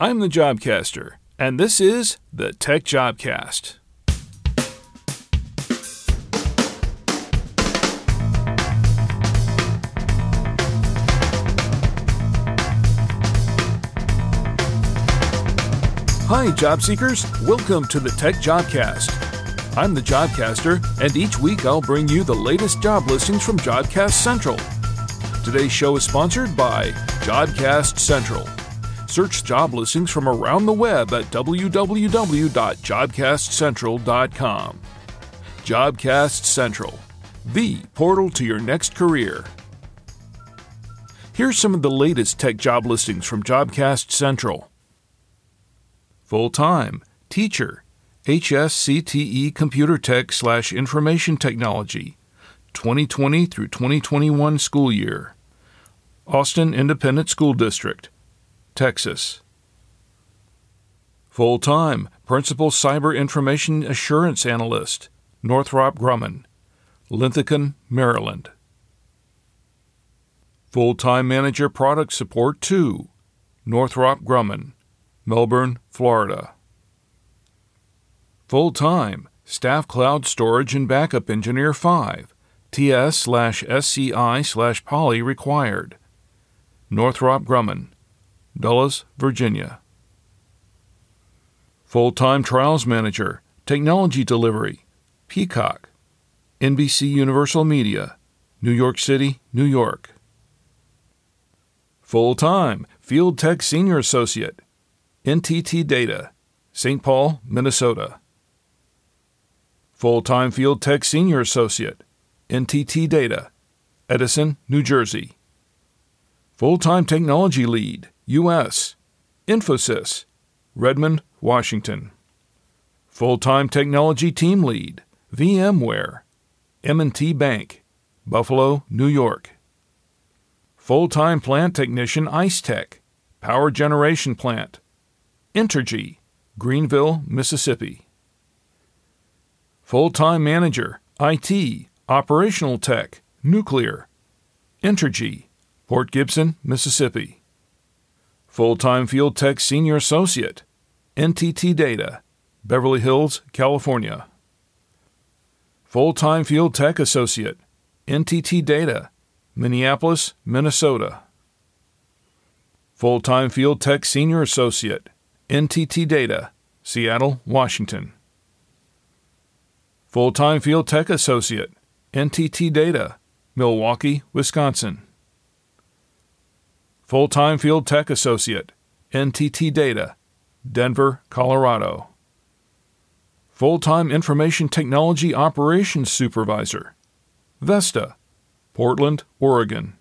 I'm the Jobcaster, and this is the Tech Jobcast. Hi, job seekers. Welcome to the Tech Jobcast. I'm the Jobcaster, and each week I'll bring you the latest job listings from Jobcast Central. Today's show is sponsored by Jobcast Central. Search job listings from around the web at www.jobcastcentral.com. Jobcast Central, the portal to your next career. Here's some of the latest tech job listings from Jobcast Central. Full time, teacher, HSCTE Computer Tech slash Information Technology, 2020 through 2021 school year. Austin Independent School District, Texas. Full time, Principal Cyber Information Assurance Analyst, Northrop Grumman, Linthicum, Maryland. Full time Manager Product Support 2, Northrop Grumman, Melbourne, Florida. Full time, Staff Cloud Storage and Backup Engineer 5, TS slash SCI slash Poly required. Northrop Grumman, Dulles, Virginia. Full time Trials Manager, Technology Delivery, Peacock, NBC Universal Media, New York City, New York. Full time Field Tech Senior Associate, NTT Data, St. Paul, Minnesota. Full time Field Tech Senior Associate, NTT Data, Edison, New Jersey. Full time Technology Lead, U.S., Infosys, Redmond, Washington. Full time Technology Team Lead, VMware, M&T Bank, Buffalo, New York. Full time Plant Technician Ice Tech, Power Generation Plant, Entergy, Greenville, Mississippi. Full time Manager, IT, Operational Tech, Nuclear, Entergy, Port Gibson, Mississippi. Full time Field Tech Senior Associate, NTT Data, Beverly Hills, California. Full time Field Tech Associate, NTT Data, Minneapolis, Minnesota. Full time Field Tech Senior Associate, NTT Data, Seattle, Washington. Full time Field Tech Associate, NTT Data, Milwaukee, Wisconsin. Full time Field Tech Associate, NTT Data, Denver, Colorado. Full time Information Technology Operations Supervisor, Vesta, Portland, Oregon.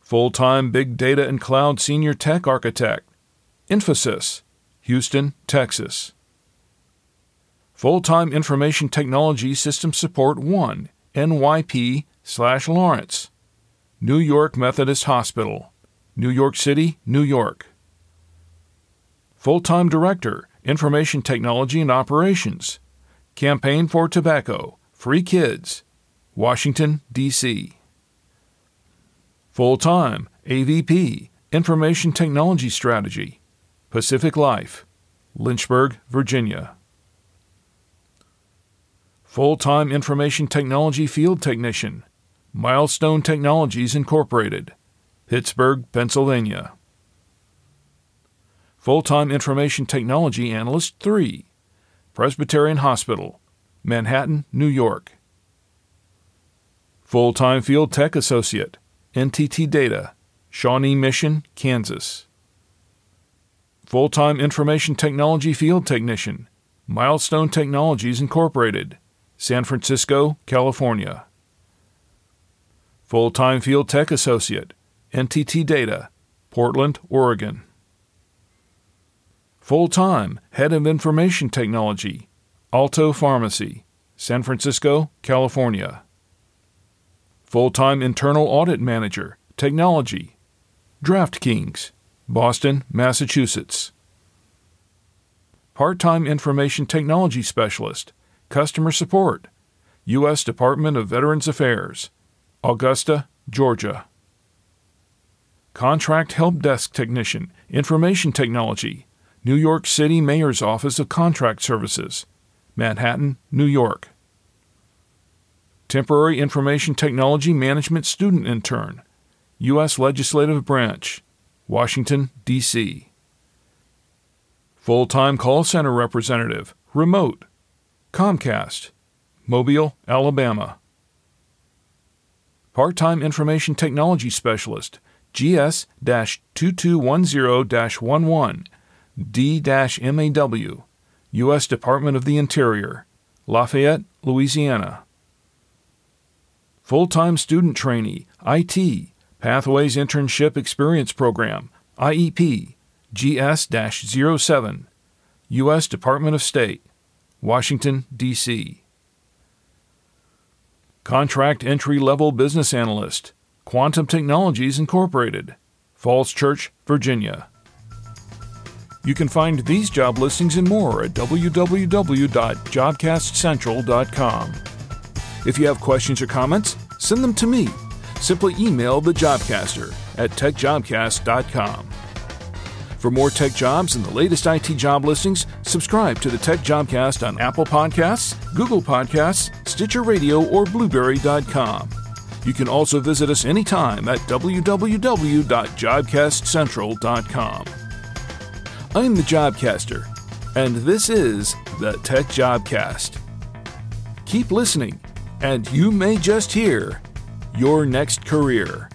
Full time Big Data and Cloud Senior Tech Architect, Infosys, Houston, Texas. Full time Information Technology System Support 1, NYP slash Lawrence. New York Methodist Hospital, New York City, New York. Full time Director, Information Technology and Operations, Campaign for Tobacco, Free Kids, Washington, D.C. Full time AVP, Information Technology Strategy, Pacific Life, Lynchburg, Virginia. Full time Information Technology Field Technician, Milestone Technologies Incorporated, Pittsburgh, Pennsylvania. Full time Information Technology Analyst 3, Presbyterian Hospital, Manhattan, New York. Full time Field Tech Associate, NTT Data, Shawnee Mission, Kansas. Full time Information Technology Field Technician, Milestone Technologies Incorporated, San Francisco, California full time Field Tech Associate, NTT Data, Portland, Oregon. Full time Head of Information Technology, Alto Pharmacy, San Francisco, California. Full time Internal Audit Manager, Technology, DraftKings, Boston, Massachusetts. Part time Information Technology Specialist, Customer Support, U.S. Department of Veterans Affairs, Augusta, Georgia. Contract Help Desk Technician, Information Technology, New York City Mayor's Office of Contract Services, Manhattan, New York. Temporary Information Technology Management Student Intern, U.S. Legislative Branch, Washington, D.C. Full time call center representative, remote, Comcast, Mobile, Alabama. Part time information technology specialist, GS 2210 11, D MAW, U.S. Department of the Interior, Lafayette, Louisiana. Full time student trainee, IT, Pathways Internship Experience Program, IEP, GS 07, U.S. Department of State, Washington, D.C. Contract Entry Level Business Analyst, Quantum Technologies Incorporated, Falls Church, Virginia. You can find these job listings and more at www.jobcastcentral.com. If you have questions or comments, send them to me. Simply email the Jobcaster at techjobcast.com. For more tech jobs and the latest IT job listings, subscribe to the Tech Jobcast on Apple Podcasts, Google Podcasts, Stitcher Radio, or Blubrry.com. You can also visit us anytime at www.jobcastcentral.com. I'm the Jobcaster, and this is the Tech Jobcast. Keep listening, and you may just hear your next career.